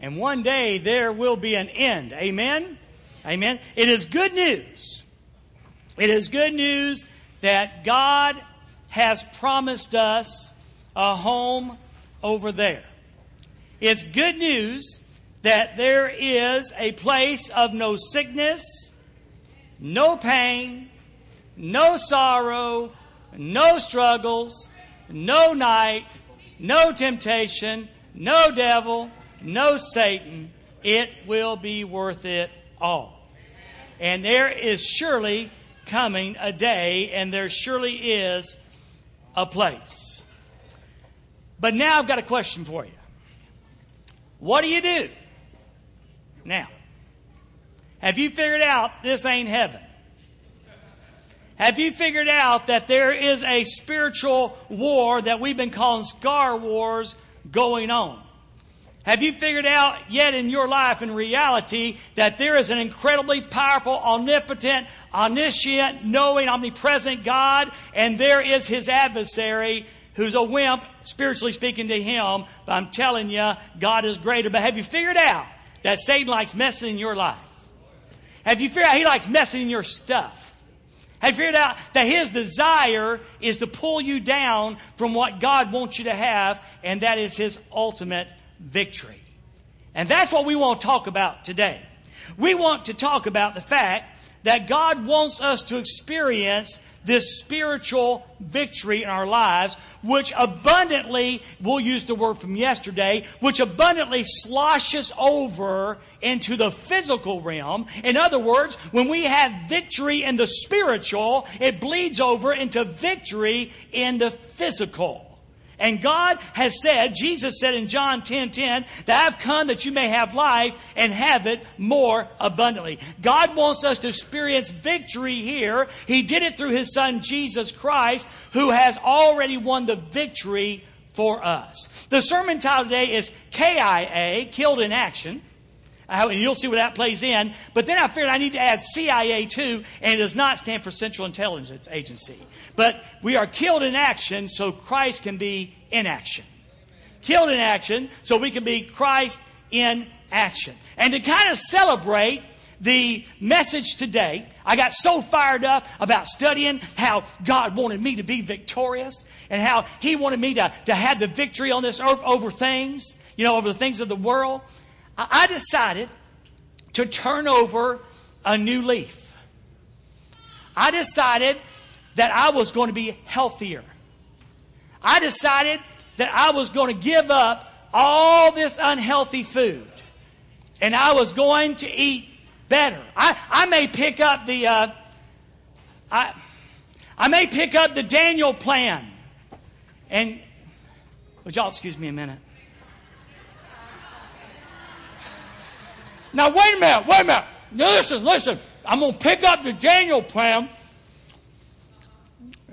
And one day there will be an end. Amen? Amen. It is good news. It is good news that God has promised us a home over there. It's good news that there is a place of no sickness, no pain, no sorrow, no struggles, no night, no temptation, no devil, no Satan. It will be worth it all. And there is surely coming a day, and there surely is a place. But now I've got a question for you. What do you do? Now, have you figured out this ain't heaven? Have you figured out that there is a spiritual war that we've been calling scar wars going on? Have you figured out yet in your life, in reality, that there is an incredibly powerful, omnipotent, omniscient, knowing, omnipresent God, and there is his adversary who's a wimp, spiritually speaking to him, but I'm telling you, God is greater. But have you figured out that Satan likes messing in your life? Have you figured out he likes messing in your stuff? Have you figured out that his desire is to pull you down from what God wants you to have, and that is his ultimate victory? And that's what we want to talk about today. We want to talk about the fact that God wants us to experience this spiritual victory in our lives, which abundantly, we'll use the word from yesterday, which abundantly sloshes over into the physical realm. In other words, when we have victory in the spiritual, it bleeds over into victory in the physical. And God has said, Jesus said in John 10 10, that I've come that you may have life and have it more abundantly. God wants us to experience victory here. He did it through His Son, Jesus Christ, who has already won the victory for us. The sermon title today is KIA, Killed in Action. and you'll see where that plays in. But then I figured I need to add CIA too, and it does not stand for Central Intelligence Agency. But we are killed in action so Christ can be in action. Killed in action so we can be Christ in action. And to kind of celebrate the message today, I got so fired up about studying how God wanted me to be victorious and how He wanted me to, to have the victory on this earth over things, you know, over the things of the world. I decided to turn over a new leaf. I decided that I was going to be healthier. I decided that I was going to give up all this unhealthy food and I was going to eat better. I, I may pick up the uh, I, I may pick up the Daniel plan. And would y'all excuse me a minute? Now wait a minute, wait a minute. Listen, listen. I'm gonna pick up the Daniel plan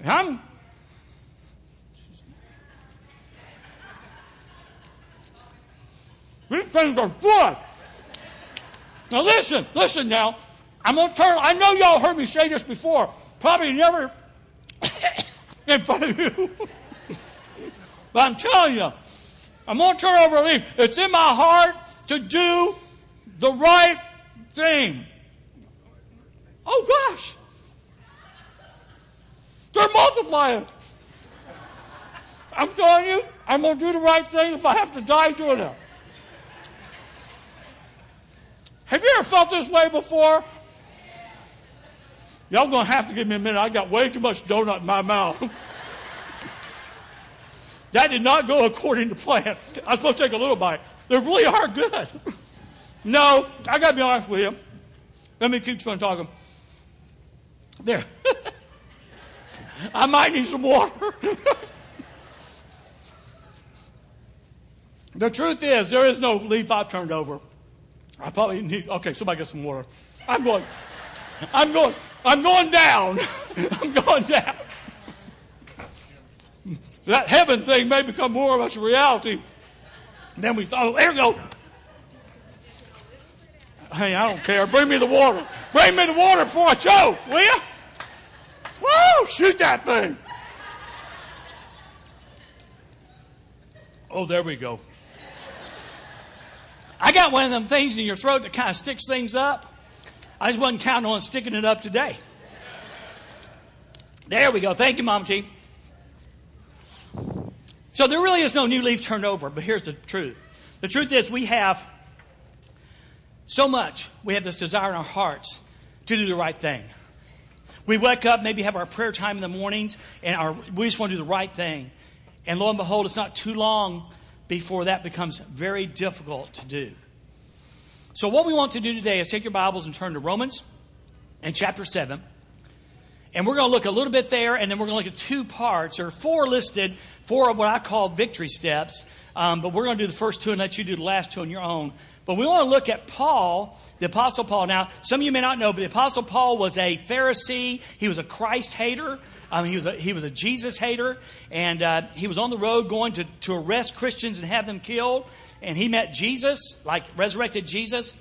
I'm. These things are good. Now listen, listen now. I'm gonna turn. I know y'all heard me say this before. Probably never in front of you. but I'm telling you, I'm gonna turn over a leaf. It's in my heart to do the right thing. Oh gosh. They're multiplying. I'm telling you, I'm going to do the right thing if I have to die doing it. Have you ever felt this way before? Y'all going to have to give me a minute. I got way too much donut in my mouth. that did not go according to plan. I was supposed to take a little bite. They really are good. no, I got to be honest with you. Let me keep on talking. There. I might need some water. the truth is, there is no leaf I've turned over. I probably need, okay, somebody get some water. I'm going, I'm going, I'm going down. I'm going down. That heaven thing may become more of a reality than we thought. There go. Hey, I don't care. Bring me the water. Bring me the water before I choke, will you? Woo! Shoot that thing. Oh, there we go. I got one of them things in your throat that kind of sticks things up. I just wasn't counting on sticking it up today. There we go. Thank you, Mom T. So there really is no new leaf turned over, but here's the truth. The truth is we have so much, we have this desire in our hearts to do the right thing. We wake up, maybe have our prayer time in the mornings, and our, we just want to do the right thing. And lo and behold, it's not too long before that becomes very difficult to do. So, what we want to do today is take your Bibles and turn to Romans and chapter 7. And we're going to look a little bit there, and then we're going to look at two parts, or four listed, four of what I call victory steps. Um, but we're going to do the first two and let you do the last two on your own. But we want to look at Paul, the Apostle Paul. Now, some of you may not know, but the Apostle Paul was a Pharisee. He was a Christ hater. Um, he, was a, he was a Jesus hater. And uh, he was on the road going to, to arrest Christians and have them killed. And he met Jesus, like resurrected Jesus.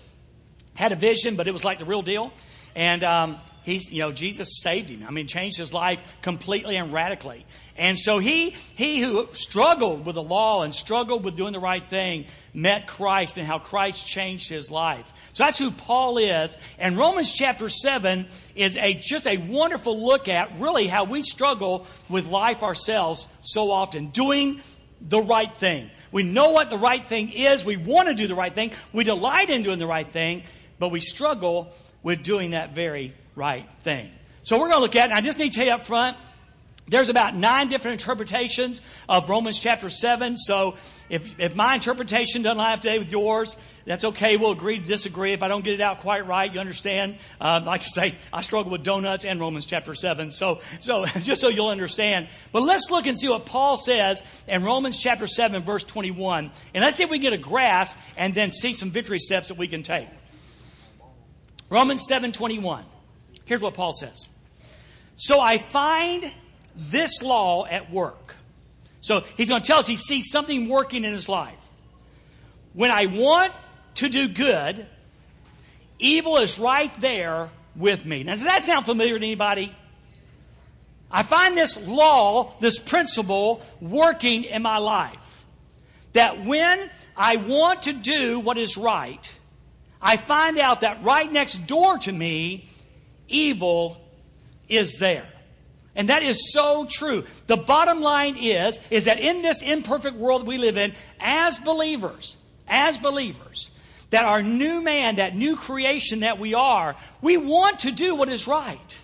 Had a vision, but it was like the real deal. And um, He's, you know, Jesus saved him. I mean, changed his life completely and radically. And so he, he who struggled with the law and struggled with doing the right thing met Christ and how Christ changed his life. So that's who Paul is. And Romans chapter 7 is a, just a wonderful look at really how we struggle with life ourselves so often, doing the right thing. We know what the right thing is. We want to do the right thing. We delight in doing the right thing, but we struggle with doing that very right thing. So we're going to look at, and I just need to tell you up front, there's about nine different interpretations of Romans chapter 7. So if, if my interpretation doesn't line up today with yours, that's okay. We'll agree to disagree. If I don't get it out quite right, you understand. Uh, like I say, I struggle with donuts and Romans chapter 7. So, so just so you'll understand. But let's look and see what Paul says in Romans chapter 7, verse 21. And let's see if we can get a grasp and then see some victory steps that we can take. Romans 7, 21. Here's what Paul says So I find this law at work. So he's going to tell us he sees something working in his life. When I want to do good, evil is right there with me. Now, does that sound familiar to anybody? I find this law, this principle, working in my life. That when I want to do what is right, I find out that right next door to me evil is there. And that is so true. The bottom line is, is that in this imperfect world we live in, as believers, as believers, that our new man, that new creation that we are, we want to do what is right.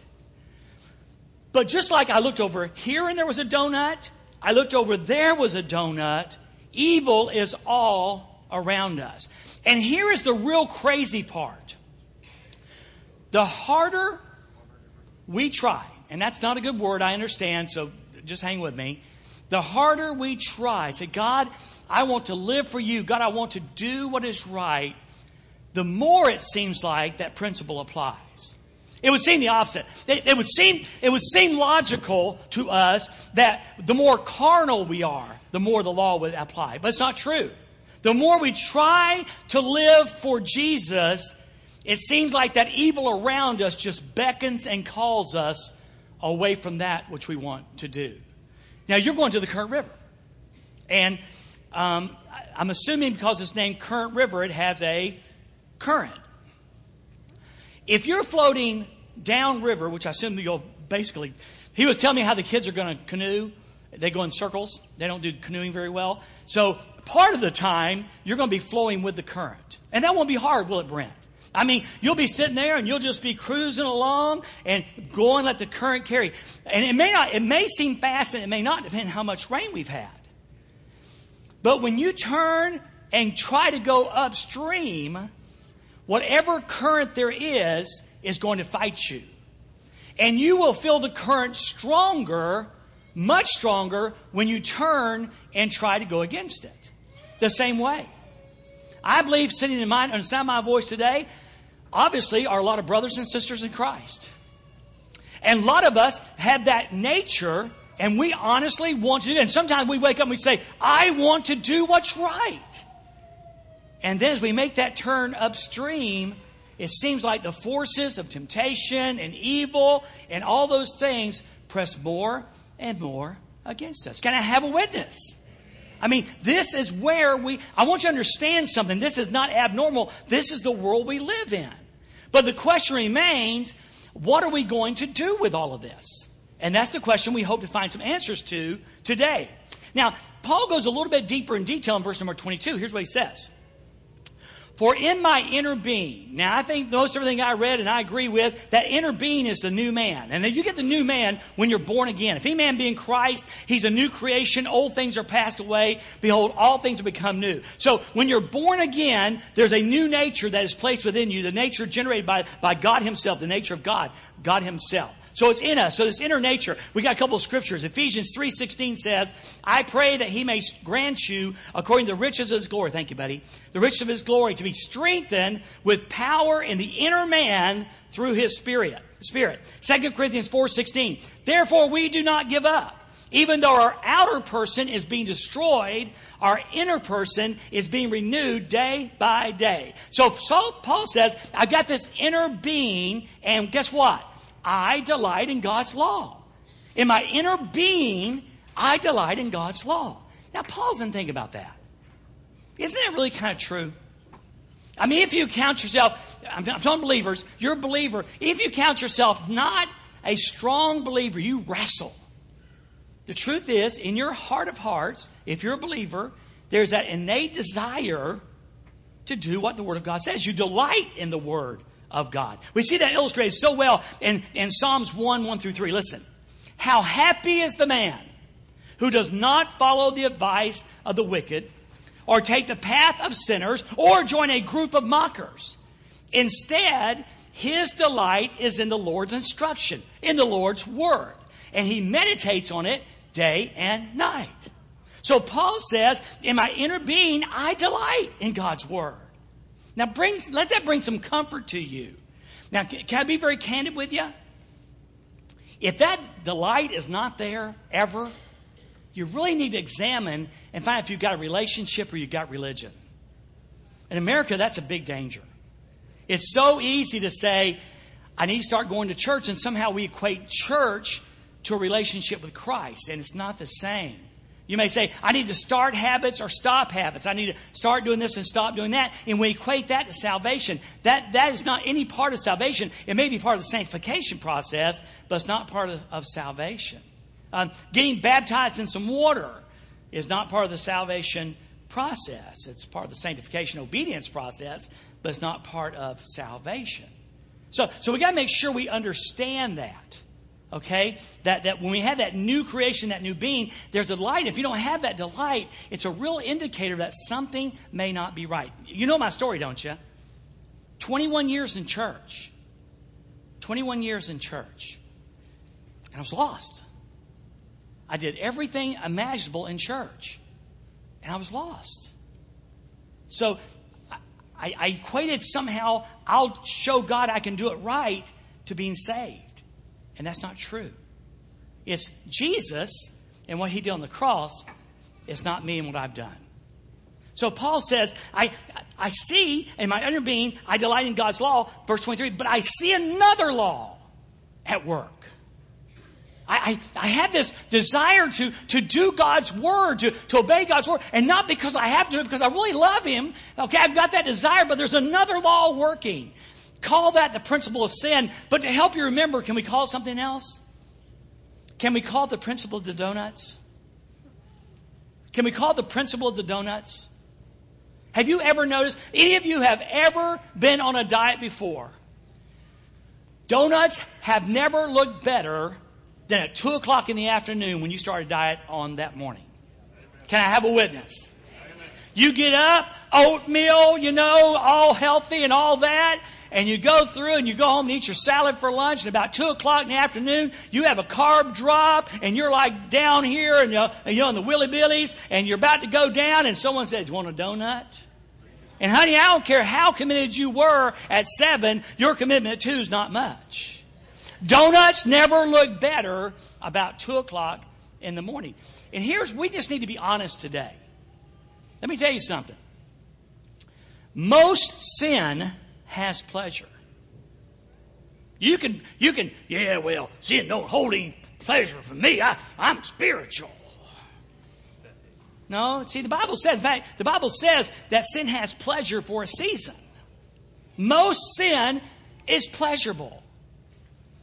But just like I looked over here and there was a donut, I looked over there was a donut, evil is all around us. And here is the real crazy part. The harder we try, and that's not a good word, I understand, so just hang with me. The harder we try, say, God, I want to live for you. God, I want to do what is right. The more it seems like that principle applies. It would seem the opposite. It, it, would seem, it would seem logical to us that the more carnal we are, the more the law would apply. But it's not true. The more we try to live for Jesus, it seems like that evil around us just beckons and calls us away from that which we want to do. Now, you're going to the Current River. And um, I'm assuming because it's named Current River, it has a current. If you're floating downriver, which I assume you'll basically, he was telling me how the kids are going to canoe. They go in circles. They don't do canoeing very well. So part of the time, you're going to be flowing with the current. And that won't be hard, will it, Brent? I mean, you'll be sitting there and you'll just be cruising along and going let the current carry. And it may not, it may seem fast and it may not depend how much rain we've had. But when you turn and try to go upstream, whatever current there is is going to fight you. And you will feel the current stronger, much stronger, when you turn and try to go against it. The same way. I believe sitting in my, and sound my voice today, obviously are a lot of brothers and sisters in Christ. And a lot of us have that nature and we honestly want to do And sometimes we wake up and we say, I want to do what's right. And then as we make that turn upstream, it seems like the forces of temptation and evil and all those things press more and more against us. Can I have a witness? I mean, this is where we, I want you to understand something. This is not abnormal. This is the world we live in. But the question remains, what are we going to do with all of this? And that's the question we hope to find some answers to today. Now, Paul goes a little bit deeper in detail in verse number 22. Here's what he says. For in my inner being, now I think most everything I read and I agree with, that inner being is the new man. And then you get the new man when you're born again. If any man be in Christ, he's a new creation. Old things are passed away. Behold, all things have become new. So when you're born again, there's a new nature that is placed within you, the nature generated by, by God himself, the nature of God, God himself. So it's in us. So this inner nature. We got a couple of scriptures. Ephesians 3.16 says, I pray that he may grant you, according to the riches of his glory, thank you, buddy, the riches of his glory, to be strengthened with power in the inner man through his spirit. Spirit. 2 Corinthians 4.16, Therefore we do not give up. Even though our outer person is being destroyed, our inner person is being renewed day by day. So Paul says, I've got this inner being, and guess what? I delight in God's law. In my inner being, I delight in God's law. Now, pause and think about that. Isn't that really kind of true? I mean, if you count yourself, I'm, talking believers, you're a believer. If you count yourself not a strong believer, you wrestle. The truth is, in your heart of hearts, if you're a believer, there's that innate desire to do what the Word of God says. You delight in the Word of God. We see that illustrated so well in, in Psalms 1 1 through 3. Listen. How happy is the man who does not follow the advice of the wicked, or take the path of sinners, or join a group of mockers. Instead, his delight is in the Lord's instruction, in the Lord's word, and he meditates on it day and night. So Paul says, in my inner being, I delight in God's word. Now, bring, let that bring some comfort to you. Now, can I be very candid with you? If that delight is not there ever, you really need to examine and find if you've got a relationship or you've got religion. In America, that's a big danger. It's so easy to say, I need to start going to church, and somehow we equate church to a relationship with Christ, and it's not the same. You may say, I need to start habits or stop habits. I need to start doing this and stop doing that. And we equate that to salvation. That, that is not any part of salvation. It may be part of the sanctification process, but it's not part of, of salvation. Um, getting baptized in some water is not part of the salvation process. It's part of the sanctification obedience process, but it's not part of salvation. So, so we got to make sure we understand that. Okay? That, that when we have that new creation, that new being, there's a delight. If you don't have that delight, it's a real indicator that something may not be right. You know my story, don't you? 21 years in church. 21 years in church. And I was lost. I did everything imaginable in church. And I was lost. So I, I equated somehow, I'll show God I can do it right to being saved. And that's not true. It's Jesus and what he did on the cross. It's not me and what I've done. So Paul says, I, I see in my inner being, I delight in God's law, verse 23, but I see another law at work. I, I, I have this desire to, to do God's word, to, to obey God's word, and not because I have to, because I really love Him. Okay, I've got that desire, but there's another law working. Call that the principle of sin. But to help you remember, can we call it something else? Can we call it the principle of the donuts? Can we call it the principle of the donuts? Have you ever noticed? Any of you have ever been on a diet before? Donuts have never looked better than at 2 o'clock in the afternoon when you start a diet on that morning. Can I have a witness? You get up, oatmeal, you know, all healthy and all that, and you go through and you go home and eat your salad for lunch, and about two o'clock in the afternoon, you have a carb drop, and you're like down here, and you're, you're on the willy billies, and you're about to go down, and someone says, "You want a donut?" And honey, I don't care how committed you were at seven, your commitment at two is not much. Donuts never look better about two o'clock in the morning. And here's, we just need to be honest today. Let me tell you something. Most sin has pleasure. You can, you can, yeah, well, sin don't hold any pleasure for me. I, I'm spiritual. No, see, the Bible says, in fact, the Bible says that sin has pleasure for a season. Most sin is pleasurable.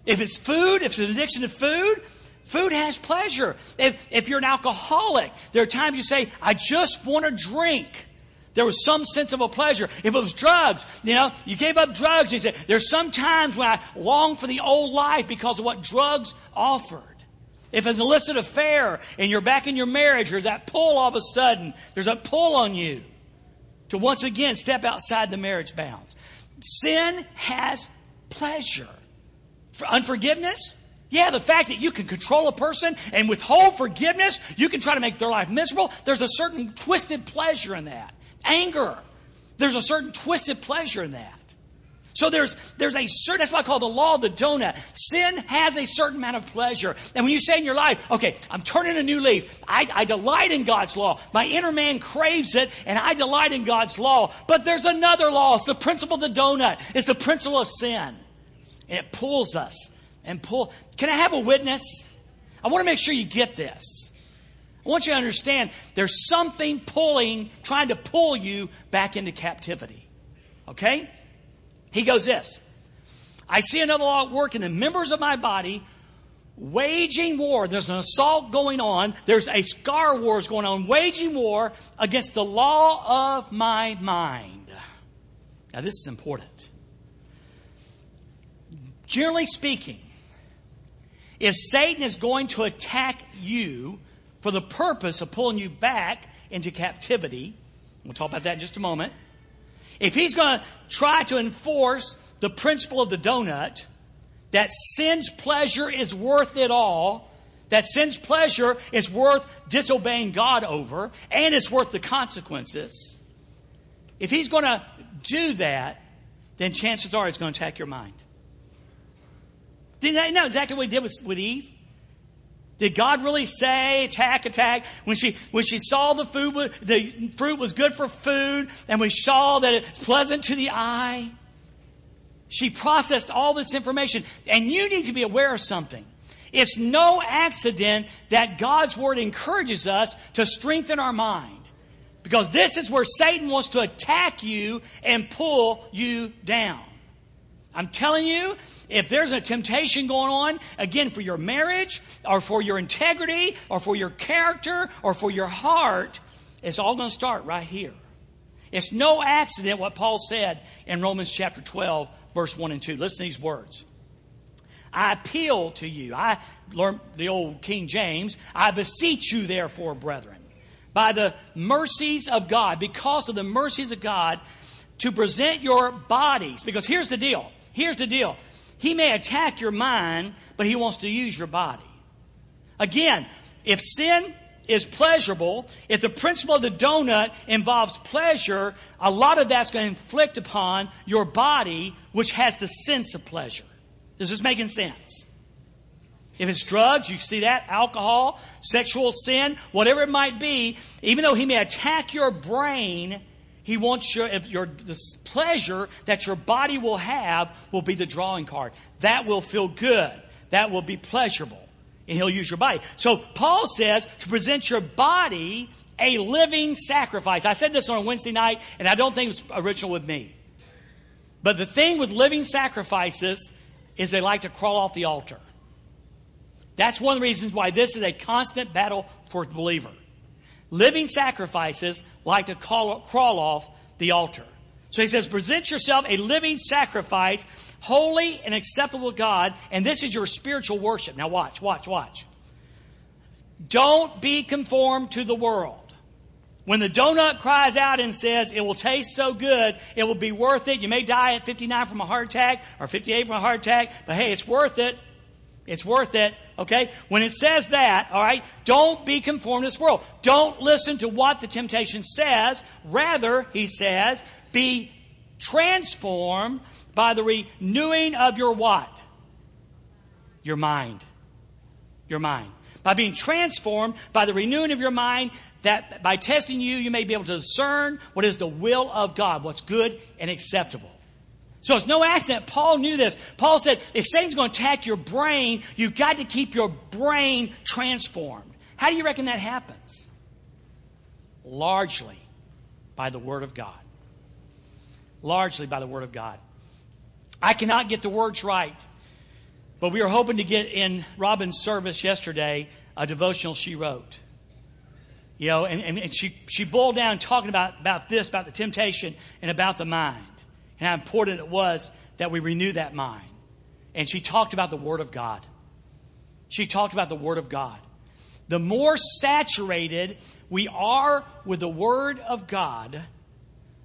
If it's food, if it's an addiction to food, food has pleasure. If, if you're an alcoholic, there are times you say, I just want to drink. There was some sense of a pleasure. If it was drugs, you know, you gave up drugs. You said, there's some times when I long for the old life because of what drugs offered. If it's an illicit affair and you're back in your marriage, there's that pull all of a sudden. There's a pull on you to once again step outside the marriage bounds. Sin has pleasure. For unforgiveness? Yeah, the fact that you can control a person and withhold forgiveness, you can try to make their life miserable. There's a certain twisted pleasure in that. Anger. There's a certain twisted pleasure in that. So there's, there's a certain, that's what I call the law of the donut. Sin has a certain amount of pleasure. And when you say in your life, okay, I'm turning a new leaf. I, I delight in God's law. My inner man craves it and I delight in God's law. But there's another law. It's the principle of the donut. It's the principle of sin. And it pulls us and pull. Can I have a witness? I want to make sure you get this. I want you to understand there's something pulling, trying to pull you back into captivity. Okay? He goes this I see another law at work in the members of my body waging war. There's an assault going on. There's a scar wars going on, waging war against the law of my mind. Now, this is important. Generally speaking, if Satan is going to attack you for the purpose of pulling you back into captivity, we'll talk about that in just a moment. If he's going to try to enforce the principle of the donut, that sin's pleasure is worth it all, that sin's pleasure is worth disobeying God over, and it's worth the consequences. If he's going to do that, then chances are it's going to attack your mind. Didn't I know exactly what he did with, with Eve? Did God really say attack, attack? When she, when she saw the food, the fruit was good for food, and we saw that it's pleasant to the eye, she processed all this information. And you need to be aware of something. It's no accident that God's Word encourages us to strengthen our mind. Because this is where Satan wants to attack you and pull you down. I'm telling you, if there's a temptation going on, again, for your marriage, or for your integrity, or for your character, or for your heart, it's all going to start right here. It's no accident what Paul said in Romans chapter 12, verse 1 and 2. Listen to these words. I appeal to you. I learned the old King James. I beseech you, therefore, brethren, by the mercies of God, because of the mercies of God, to present your bodies. Because here's the deal. Here's the deal. He may attack your mind, but he wants to use your body. Again, if sin is pleasurable, if the principle of the donut involves pleasure, a lot of that's going to inflict upon your body, which has the sense of pleasure. Is this making sense? If it's drugs, you see that, alcohol, sexual sin, whatever it might be, even though he may attack your brain, he wants your, your the pleasure that your body will have will be the drawing card. That will feel good. That will be pleasurable. And he'll use your body. So Paul says to present your body a living sacrifice. I said this on a Wednesday night, and I don't think it was original with me. But the thing with living sacrifices is they like to crawl off the altar. That's one of the reasons why this is a constant battle for the believer. Living sacrifices like to call, crawl off the altar. So he says, present yourself a living sacrifice, holy and acceptable to God, and this is your spiritual worship. Now watch, watch, watch. Don't be conformed to the world. When the donut cries out and says, it will taste so good, it will be worth it. You may die at 59 from a heart attack or 58 from a heart attack, but hey, it's worth it. It's worth it. Okay? When it says that, all right, don't be conformed to this world. Don't listen to what the temptation says. Rather, he says, be transformed by the renewing of your what? Your mind. Your mind. By being transformed by the renewing of your mind, that by testing you, you may be able to discern what is the will of God, what's good and acceptable. So it's no accident. Paul knew this. Paul said, if Satan's going to attack your brain, you've got to keep your brain transformed. How do you reckon that happens? largely by the Word of God. Largely by the Word of God. I cannot get the words right, but we were hoping to get in Robin's service yesterday a devotional she wrote. You know, and, and she, she boiled down talking about, about this, about the temptation, and about the mind, and how important it was that we renew that mind. And she talked about the Word of God. She talked about the Word of God. The more saturated we are with the Word of God,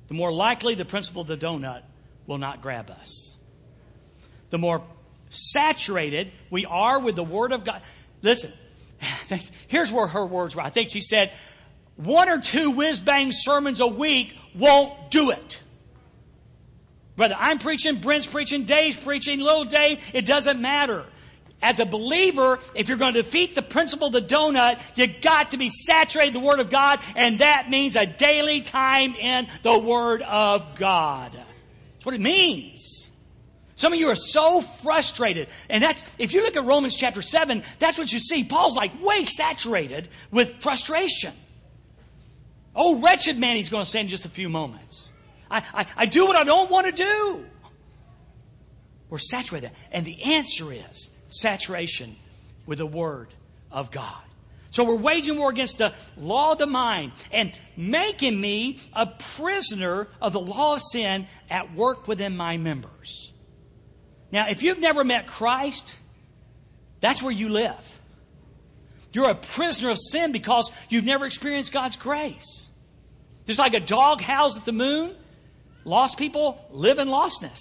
the more likely the principle of the donut will not grab us. The more saturated we are with the Word of God. Listen, here's where her words were. I think she said, one or two whiz bang sermons a week won't do it. Whether I'm preaching, Brent's preaching, Dave's preaching, little Dave, it doesn't matter. As a believer, if you're going to defeat the principle of the donut, you got to be saturated in the Word of God, and that means a daily time in the Word of God. That's what it means. Some of you are so frustrated. And that's, if you look at Romans chapter 7, that's what you see. Paul's like way saturated with frustration. Oh, wretched man, he's going to say in just a few moments. I, I, I do what I don't want to do. We're saturated. And the answer is saturation with the Word of God. So we're waging war against the law of the mind and making me a prisoner of the law of sin at work within my members. Now, if you've never met Christ, that's where you live. You're a prisoner of sin because you've never experienced God's grace. Just like a dog howls at the moon, lost people live in lostness.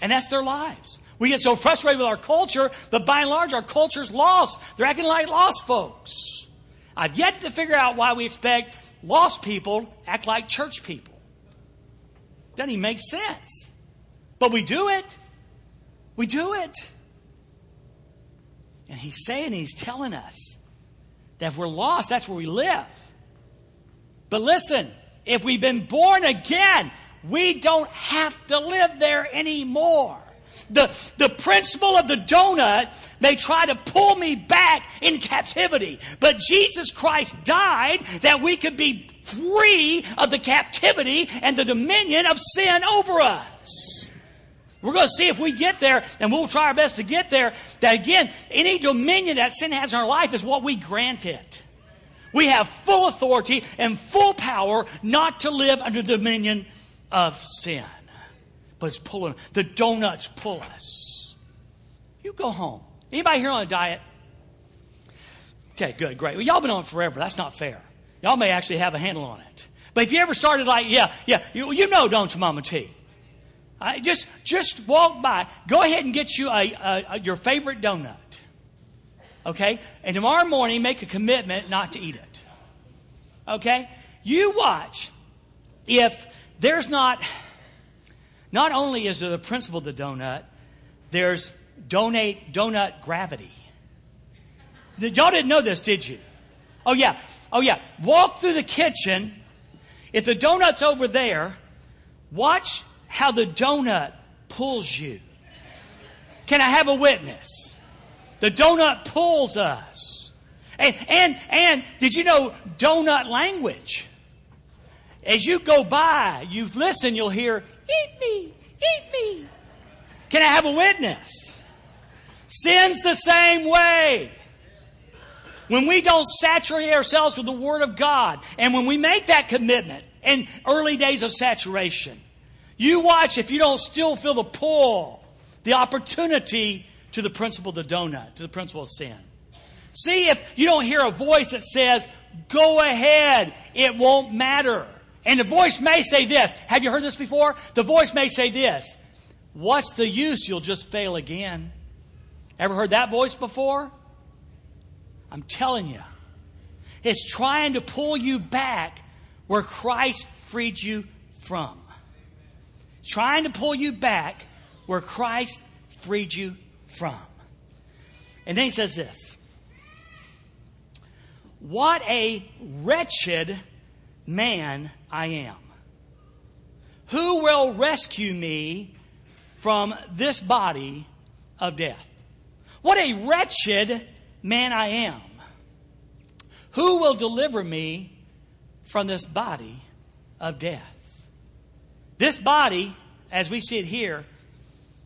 And that's their lives. We get so frustrated with our culture, but by and large, our culture's lost. They're acting like lost folks. I've yet to figure out why we expect lost people act like church people. Doesn't even make sense. But we do it. We do it. And he's saying, he's telling us that if we're lost, that's where we live. But listen, if we've been born again, we don't have to live there anymore. The, the principle of the donut may try to pull me back in captivity, but Jesus Christ died that we could be free of the captivity and the dominion of sin over us. We're going to see if we get there, and we'll try our best to get there. That again, any dominion that sin has in our life is what we grant it. We have full authority and full power not to live under the dominion of sin. But it's pulling, the donuts pull us. You go home. Anybody here on a diet? Okay, good, great. Well, y'all been on it forever. That's not fair. Y'all may actually have a handle on it. But if you ever started like, yeah, yeah, you, you know, don't you, Mama T? I just, just walk by. Go ahead and get you a, a, a, your favorite donut. Okay? And tomorrow morning, make a commitment not to eat it. Okay? You watch if there's not, not only is there the principle of the donut, there's donate donut gravity. Y'all didn't know this, did you? Oh, yeah. Oh, yeah. Walk through the kitchen. If the donut's over there, watch how the donut pulls you. Can I have a witness? The donut pulls us. And, and, and did you know donut language? As you go by, you listen, you'll hear, eat me, eat me. Can I have a witness? Sin's the same way. When we don't saturate ourselves with the Word of God, and when we make that commitment in early days of saturation, you watch if you don't still feel the pull, the opportunity to the principle of the donut, to the principle of sin. See if you don't hear a voice that says, go ahead, it won't matter. And the voice may say this. Have you heard this before? The voice may say this. What's the use? You'll just fail again. Ever heard that voice before? I'm telling you. It's trying to pull you back where Christ freed you from. It's trying to pull you back where Christ freed you from. And then he says this What a wretched man I am. Who will rescue me from this body of death? What a wretched man I am. Who will deliver me from this body of death. This body, as we see it here,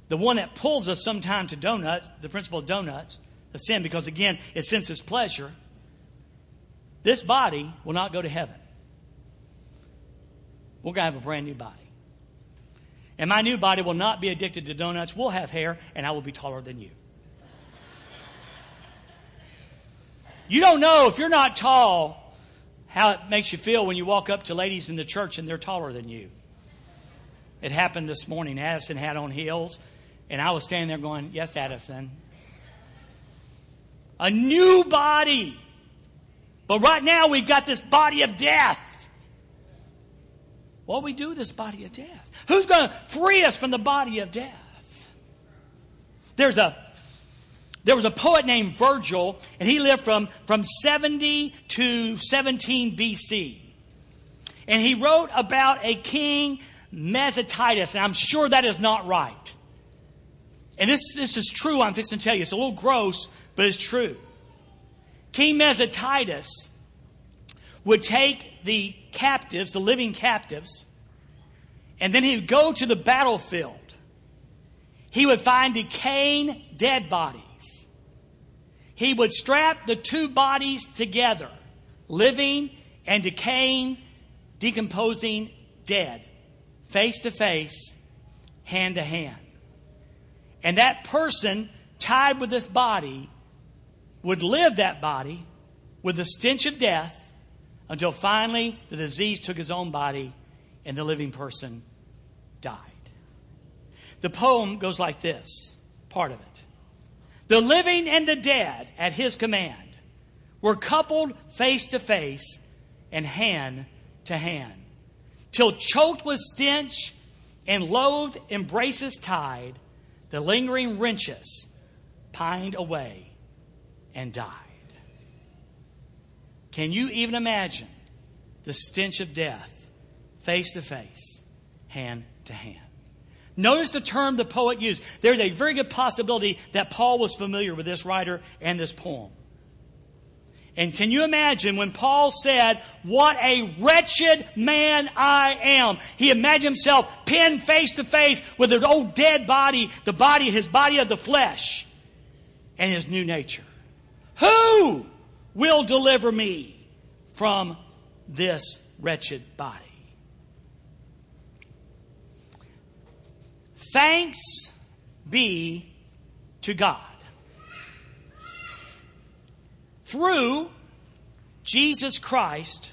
the one that pulls us sometimes to donuts, the principle of donuts, the sin, because again, it senses pleasure. This body will not go to heaven. We're going to have a brand new body. And my new body will not be addicted to donuts. We'll have hair, and I will be taller than you. You don't know if you're not tall how it makes you feel when you walk up to ladies in the church and they're taller than you. It happened this morning. Addison had on heels, and I was standing there going, Yes, Addison. A new body. But right now we've got this body of death. What we do with this body of death? Who's going to free us from the body of death? There's a there was a poet named Virgil, and he lived from, from 70 to 17 BC. And he wrote about a king, Mesatitis, and I'm sure that is not right. And this, this is true, I'm fixing to tell you. It's a little gross, but it's true. King Mesatitis would take the captives, the living captives, and then he would go to the battlefield. He would find decaying dead bodies. He would strap the two bodies together, living and decaying, decomposing, dead, face to face, hand to hand. And that person tied with this body would live that body with the stench of death until finally the disease took his own body and the living person died. The poem goes like this part of it. The living and the dead at his command were coupled face to face and hand to hand, till choked with stench and loathed embraces tied, the lingering wrenches pined away and died. Can you even imagine the stench of death face to face, hand to hand? Notice the term the poet used. There's a very good possibility that Paul was familiar with this writer and this poem. And can you imagine when Paul said, What a wretched man I am? He imagined himself pinned face to face with an old dead body, the body, his body of the flesh, and his new nature. Who will deliver me from this wretched body? Thanks be to God. Through Jesus Christ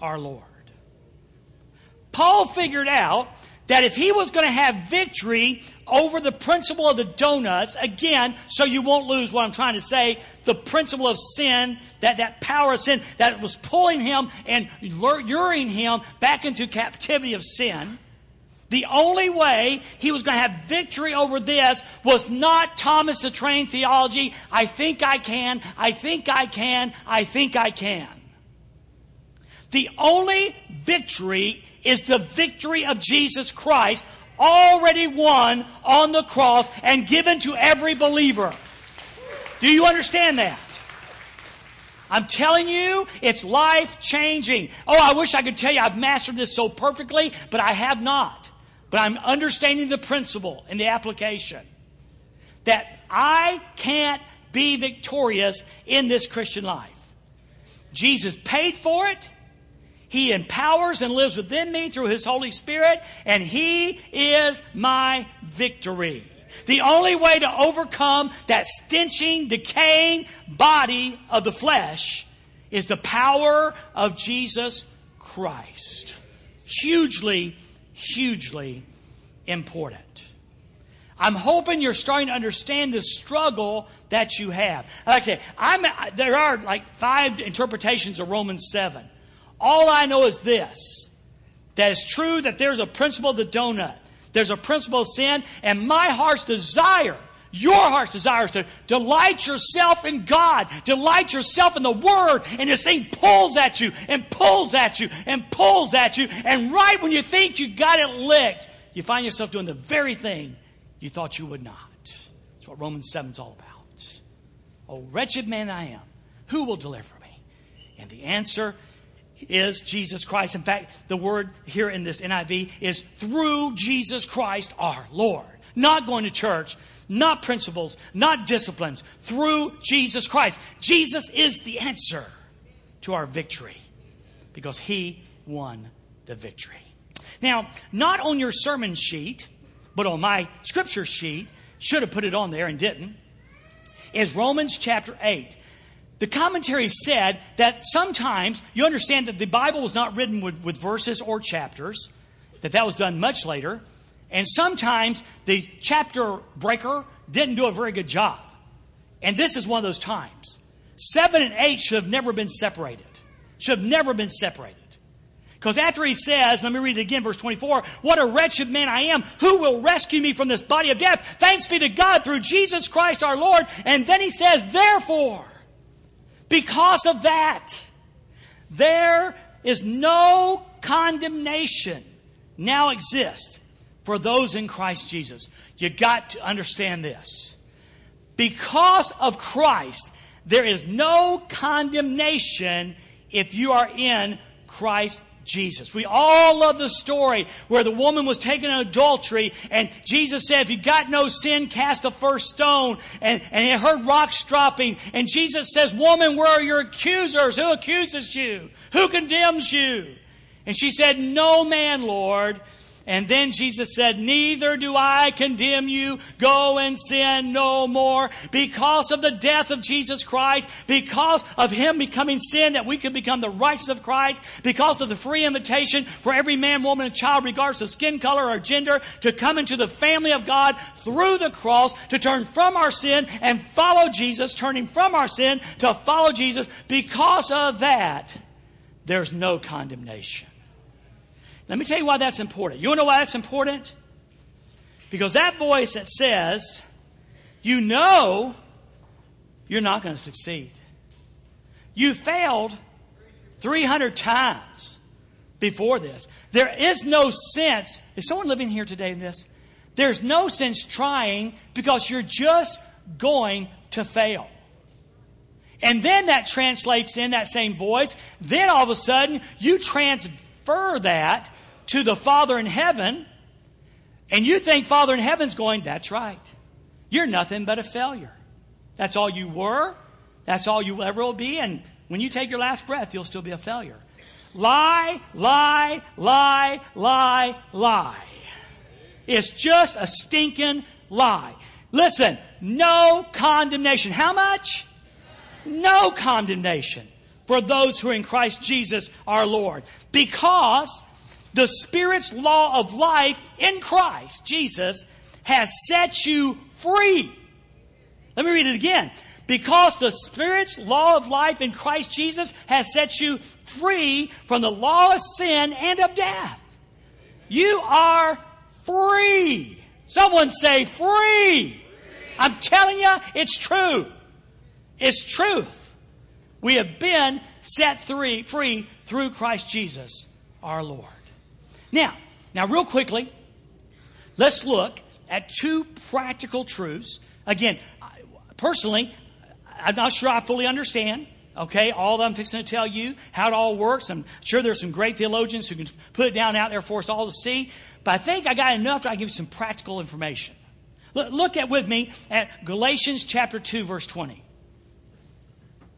our Lord. Paul figured out that if he was going to have victory over the principle of the donuts, again, so you won't lose what I'm trying to say, the principle of sin, that, that power of sin that was pulling him and luring him back into captivity of sin, the only way he was going to have victory over this was not Thomas the Train theology. I think I can, I think I can, I think I can. The only victory is the victory of Jesus Christ already won on the cross and given to every believer. Do you understand that? I'm telling you, it's life changing. Oh, I wish I could tell you I've mastered this so perfectly, but I have not. But I'm understanding the principle and the application that I can't be victorious in this Christian life. Jesus paid for it. He empowers and lives within me through His Holy Spirit, and He is my victory. The only way to overcome that stenching, decaying body of the flesh is the power of Jesus Christ. Hugely hugely important. I'm hoping you're starting to understand the struggle that you have. Like I say, I'm, there are like five interpretations of Romans 7. All I know is this that it's true that there's a principle of the donut, there's a principle of sin, and my heart's desire your heart's desire is to delight yourself in God, delight yourself in the Word, and this thing pulls at you and pulls at you and pulls at you. And right when you think you got it licked, you find yourself doing the very thing you thought you would not. That's what Romans 7 is all about. Oh, wretched man I am, who will deliver me? And the answer is Jesus Christ. In fact, the word here in this NIV is through Jesus Christ our Lord. Not going to church, not principles, not disciplines, through Jesus Christ. Jesus is the answer to our victory because he won the victory. Now, not on your sermon sheet, but on my scripture sheet, should have put it on there and didn't, is Romans chapter 8. The commentary said that sometimes you understand that the Bible was not written with, with verses or chapters, that that was done much later, and sometimes the chapter breaker didn't do a very good job. And this is one of those times. Seven and eight should have never been separated. Should have never been separated. Because after he says, let me read it again, verse 24, what a wretched man I am. Who will rescue me from this body of death? Thanks be to God through Jesus Christ our Lord. And then he says, therefore, because of that, there is no condemnation now exists for those in Christ Jesus. You got to understand this. Because of Christ, there is no condemnation if you are in Christ Jesus. We all love the story where the woman was taken in adultery and Jesus said, if you got no sin, cast the first stone. And, and he heard rocks dropping. And Jesus says, woman, where are your accusers? Who accuses you? Who condemns you? And she said, no man, Lord. And then Jesus said, Neither do I condemn you. Go and sin no more. Because of the death of Jesus Christ, because of Him becoming sin that we could become the righteousness of Christ, because of the free invitation for every man, woman, and child, regardless of skin color or gender, to come into the family of God through the cross, to turn from our sin and follow Jesus, turning from our sin to follow Jesus. Because of that, there's no condemnation. Let me tell you why that's important. You want to know why that's important? Because that voice that says, you know you're not going to succeed. You failed 300 times before this. There is no sense, is someone living here today in this? There's no sense trying because you're just going to fail. And then that translates in that same voice. Then all of a sudden, you transfer that to the Father in heaven, and you think Father in heaven's going, that's right. You're nothing but a failure. That's all you were. That's all you ever will be. And when you take your last breath, you'll still be a failure. Lie, lie, lie, lie, lie. It's just a stinking lie. Listen, no condemnation. How much? No condemnation for those who are in Christ Jesus our Lord. Because the Spirit's law of life in Christ, Jesus, has set you free. Let me read it again. Because the Spirit's law of life in Christ Jesus has set you free from the law of sin and of death. You are free. Someone say free. I'm telling you, it's true. It's truth. We have been set free, free through Christ Jesus, our Lord. Now, now, real quickly, let's look at two practical truths. Again, personally, I'm not sure I fully understand. Okay, all that I'm fixing to tell you, how it all works. I'm sure there's some great theologians who can put it down out there for us all to see. But I think I got enough to I give you some practical information. Look at with me at Galatians chapter 2, verse 20.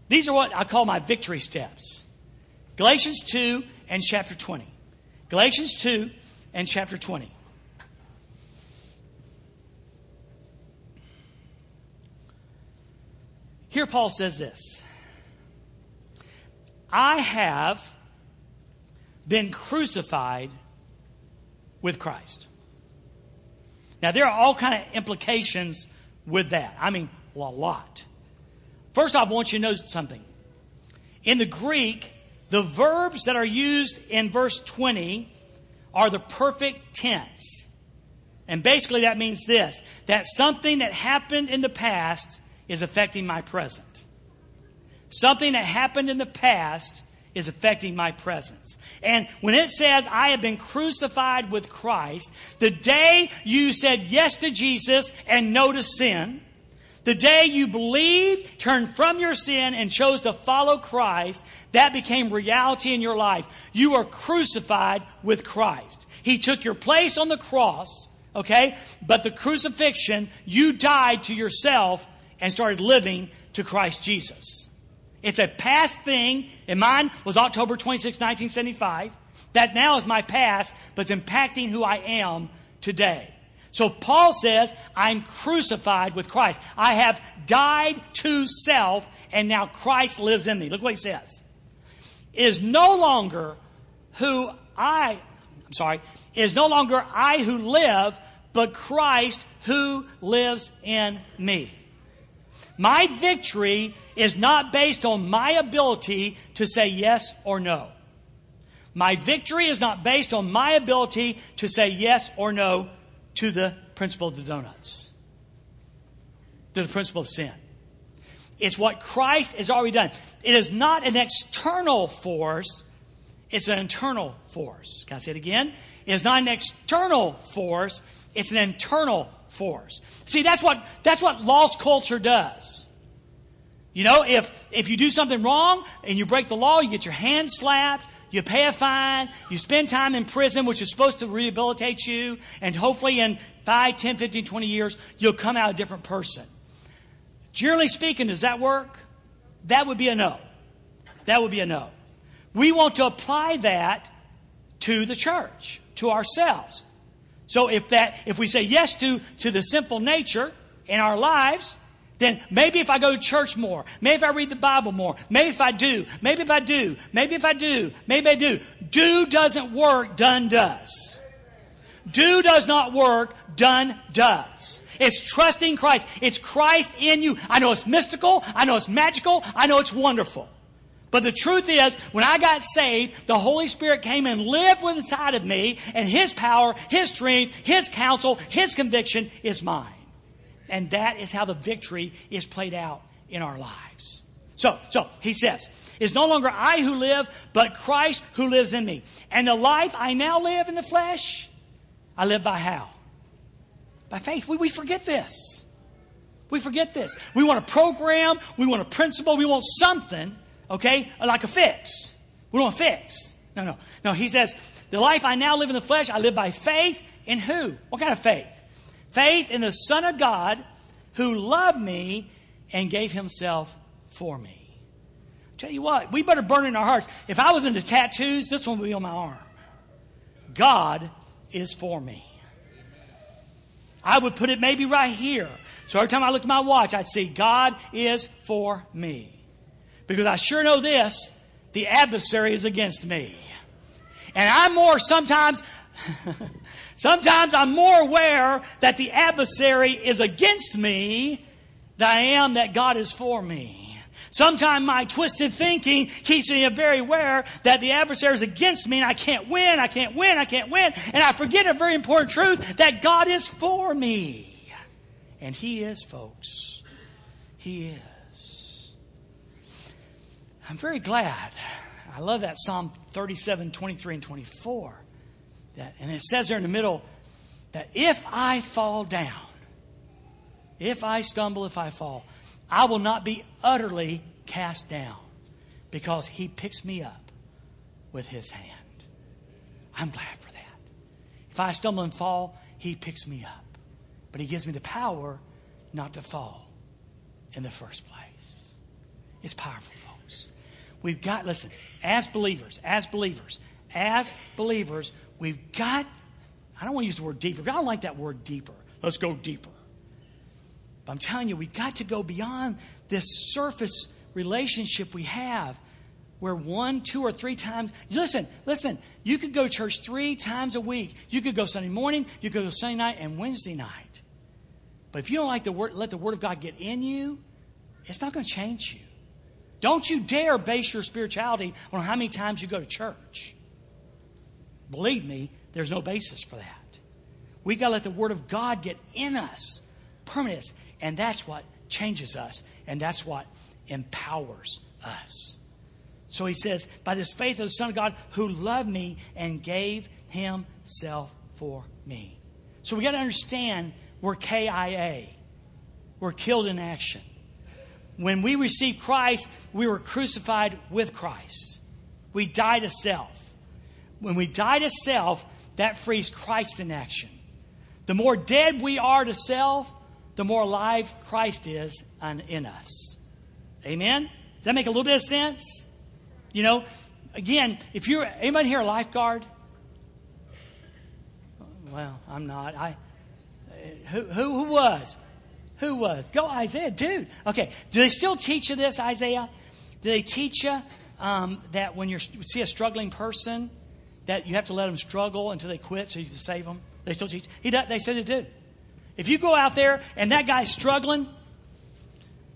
These are what I call my victory steps. Galatians 2 and chapter 20. Galatians 2 and chapter 20. Here, Paul says this I have been crucified with Christ. Now, there are all kind of implications with that. I mean, a lot. First off, I want you to know something. In the Greek, the verbs that are used in verse 20 are the perfect tense. And basically that means this, that something that happened in the past is affecting my present. Something that happened in the past is affecting my presence. And when it says, I have been crucified with Christ, the day you said yes to Jesus and no to sin, The day you believed, turned from your sin, and chose to follow Christ, that became reality in your life. You are crucified with Christ. He took your place on the cross, okay? But the crucifixion, you died to yourself and started living to Christ Jesus. It's a past thing, and mine was October 26, 1975. That now is my past, but it's impacting who I am today. So Paul says, I'm crucified with Christ. I have died to self, and now Christ lives in me. Look what he says. It is no longer who I, I'm sorry, it is no longer I who live, but Christ who lives in me. My victory is not based on my ability to say yes or no. My victory is not based on my ability to say yes or no to the principle of the donuts, to the principle of sin. It's what Christ has already done. It is not an external force, it's an internal force. Can I say it again? It is not an external force, it's an internal force. See, that's what, that's what lost culture does. You know, if, if you do something wrong and you break the law, you get your hand slapped, you pay a fine, you spend time in prison, which is supposed to rehabilitate you, and hopefully in 5, 10, 15, 20 years, you'll come out a different person. Generally speaking, does that work? That would be a no. That would be a no. We want to apply that to the church, to ourselves. So if that, if we say yes to, to the sinful nature in our lives, then maybe if I go to church more, maybe if I read the Bible more, maybe if I do, maybe if I do, maybe if I do, maybe I do. Do doesn't work, done does. Do does not work, done does. It's trusting Christ. It's Christ in you. I know it's mystical. I know it's magical. I know it's wonderful. But the truth is, when I got saved, the Holy Spirit came and lived with inside of me, and His power, His strength, His counsel, His conviction is mine. And that is how the victory is played out in our lives. So, so he says, it's no longer I who live, but Christ who lives in me. And the life I now live in the flesh, I live by how? By faith. We, we forget this. We forget this. We want a program, we want a principle, we want something, okay, like a fix. We don't want a fix. No, no. No, he says, the life I now live in the flesh, I live by faith in who? What kind of faith? Faith in the Son of God who loved me and gave himself for me. Tell you what, we better burn in our hearts. If I was into tattoos, this one would be on my arm. God is for me. I would put it maybe right here. So every time I looked at my watch, I'd see God is for me. Because I sure know this the adversary is against me. And I'm more sometimes Sometimes I'm more aware that the adversary is against me than I am that God is for me. Sometimes my twisted thinking keeps me very aware that the adversary is against me and I can't win, I can't win, I can't win. And I forget a very important truth that God is for me. And He is, folks. He is. I'm very glad. I love that Psalm 37, 23, and 24 that, and it says there in the middle that if I fall down, if I stumble, if I fall, I will not be utterly cast down because he picks me up with his hand. I'm glad for that. If I stumble and fall, he picks me up. But he gives me the power not to fall in the first place. It's powerful, folks. We've got, listen, as believers, as believers, as believers, We've got, I don't want to use the word deeper. I don't like that word deeper. Let's go deeper. But I'm telling you, we've got to go beyond this surface relationship we have where one, two, or three times, listen, listen, you could go to church three times a week. You could go Sunday morning, you could go Sunday night, and Wednesday night. But if you don't like the word, let the Word of God get in you, it's not going to change you. Don't you dare base your spirituality on how many times you go to church. Believe me, there's no basis for that. We got to let the Word of God get in us, permanent, and that's what changes us, and that's what empowers us. So he says, by this faith of the Son of God who loved me and gave himself for me. So we got to understand we're KIA. we're killed in action. When we received Christ, we were crucified with Christ. We died to self. When we die to self, that frees Christ in action. The more dead we are to self, the more alive Christ is in us. Amen? Does that make a little bit of sense? You know, again, if you're anybody here a lifeguard? Well, I'm not. I who who, who was? Who was? Go Isaiah, dude. Okay. Do they still teach you this, Isaiah? Do they teach you um, that when you see a struggling person, that you have to let them struggle until they quit so you can save them? They still teach. He does, they said they do. If you go out there and that guy's struggling,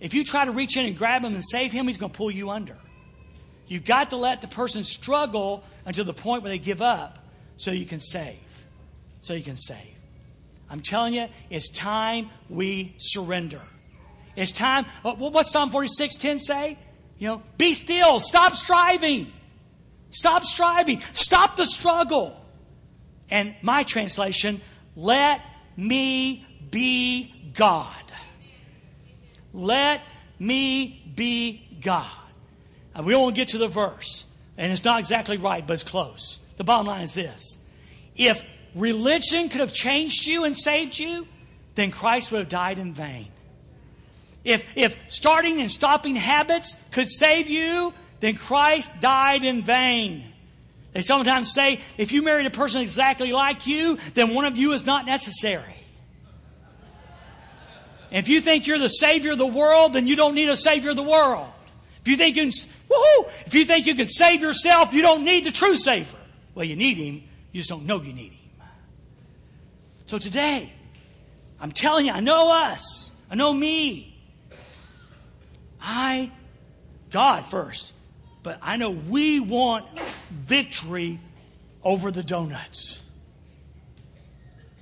if you try to reach in and grab him and save him, he's going to pull you under. You've got to let the person struggle until the point where they give up so you can save. So you can save. I'm telling you, it's time we surrender. It's time. What's Psalm 46 10 say? You know, be still. Stop striving. Stop striving. Stop the struggle. And my translation, let me be God. Let me be God. And we won't get to the verse, and it's not exactly right, but it's close. The bottom line is this if religion could have changed you and saved you, then Christ would have died in vain. If, if starting and stopping habits could save you, then Christ died in vain. They sometimes say if you married a person exactly like you, then one of you is not necessary. If you think you're the Savior of the world, then you don't need a Savior of the world. If you think you can, woohoo, if you think you can save yourself, you don't need the true Savior. Well, you need Him, you just don't know you need Him. So today, I'm telling you, I know us, I know me. I, God first, but I know we want victory over the donuts.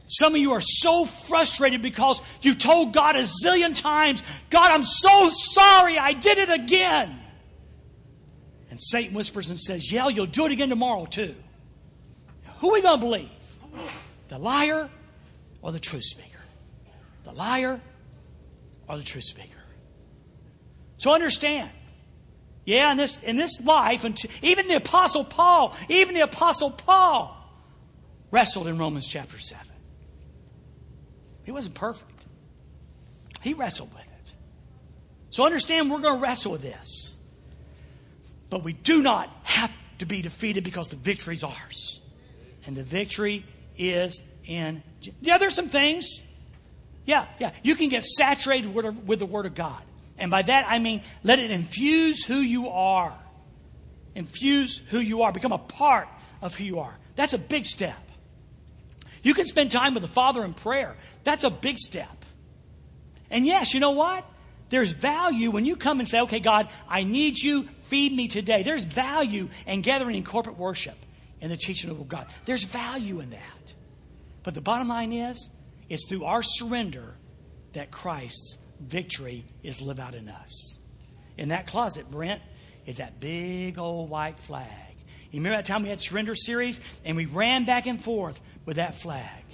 Some of you are so frustrated because you've told God a zillion times, God, I'm so sorry, I did it again. And Satan whispers and says, Yeah, you'll do it again tomorrow too. Who are we going to believe? The liar or the truth speaker? The liar or the truth speaker? So understand. Yeah, in this, in this life, and even the Apostle Paul, even the Apostle Paul wrestled in Romans chapter 7. He wasn't perfect. He wrestled with it. So understand we're going to wrestle with this. But we do not have to be defeated because the victory is ours. And the victory is in. Yeah, there's some things. Yeah, yeah. You can get saturated with, with the Word of God. And by that I mean let it infuse who you are. Infuse who you are. Become a part of who you are. That's a big step. You can spend time with the Father in prayer. That's a big step. And yes, you know what? There's value when you come and say, okay, God, I need you. Feed me today. There's value in gathering in corporate worship and the teaching of God. There's value in that. But the bottom line is, it's through our surrender that Christ's victory is live out in us. In that closet, Brent, is that big old white flag. You remember that time we had surrender series and we ran back and forth with that flag.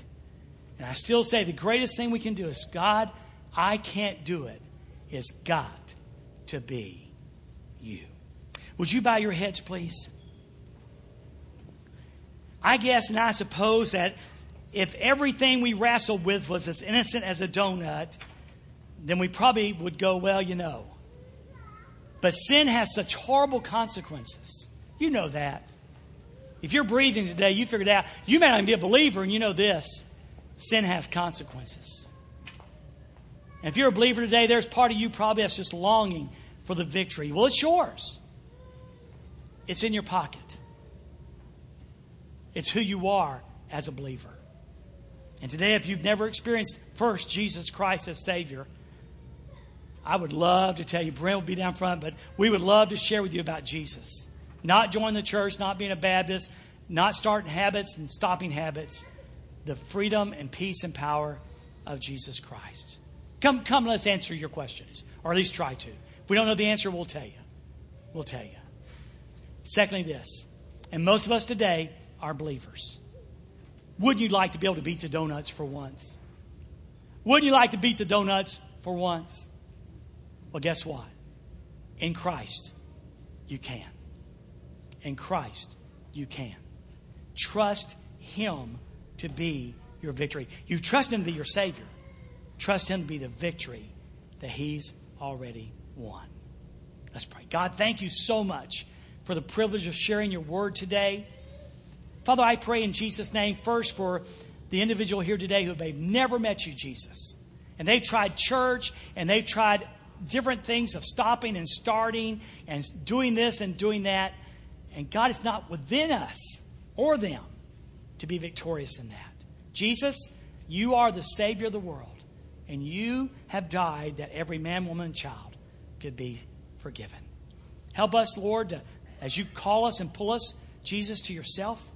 And I still say the greatest thing we can do is God, I can't do it. It's got to be you. Would you bow your heads, please? I guess and I suppose that if everything we wrestled with was as innocent as a donut, then we probably would go, well, you know. But sin has such horrible consequences. You know that. If you're breathing today, you figured out, you may not even be a believer, and you know this sin has consequences. And if you're a believer today, there's part of you probably that's just longing for the victory. Well, it's yours, it's in your pocket. It's who you are as a believer. And today, if you've never experienced first Jesus Christ as Savior, I would love to tell you, Brent will be down front, but we would love to share with you about Jesus. Not joining the church, not being a Baptist, not starting habits and stopping habits. The freedom and peace and power of Jesus Christ. Come, come, let's answer your questions, or at least try to. If we don't know the answer, we'll tell you. We'll tell you. Secondly, this, and most of us today are believers. Wouldn't you like to be able to beat the donuts for once? Wouldn't you like to beat the donuts for once? Well, guess what? In Christ, you can. In Christ, you can. Trust Him to be your victory. You trust Him to be your Savior. Trust Him to be the victory that He's already won. Let's pray. God, thank you so much for the privilege of sharing your word today. Father, I pray in Jesus' name first for the individual here today who may have never met you, Jesus. And they've tried church and they've tried different things of stopping and starting and doing this and doing that. And God is not within us or them to be victorious in that. Jesus, you are the Savior of the world. And you have died that every man, woman, and child could be forgiven. Help us, Lord, to, as you call us and pull us, Jesus, to yourself.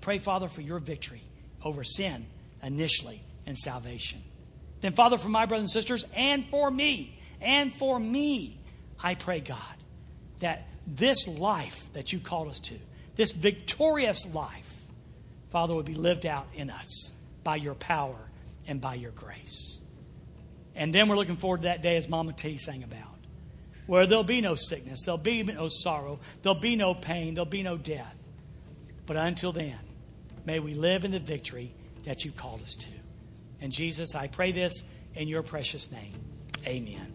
Pray, Father, for your victory over sin initially and salvation. Then, Father, for my brothers and sisters and for me, and for me, I pray, God, that this life that you called us to, this victorious life, Father, would be lived out in us by your power and by your grace. And then we're looking forward to that day, as Mama T sang about, where there'll be no sickness, there'll be no sorrow, there'll be no pain, there'll be no death. But until then, may we live in the victory that you called us to. And Jesus, I pray this in your precious name. Amen.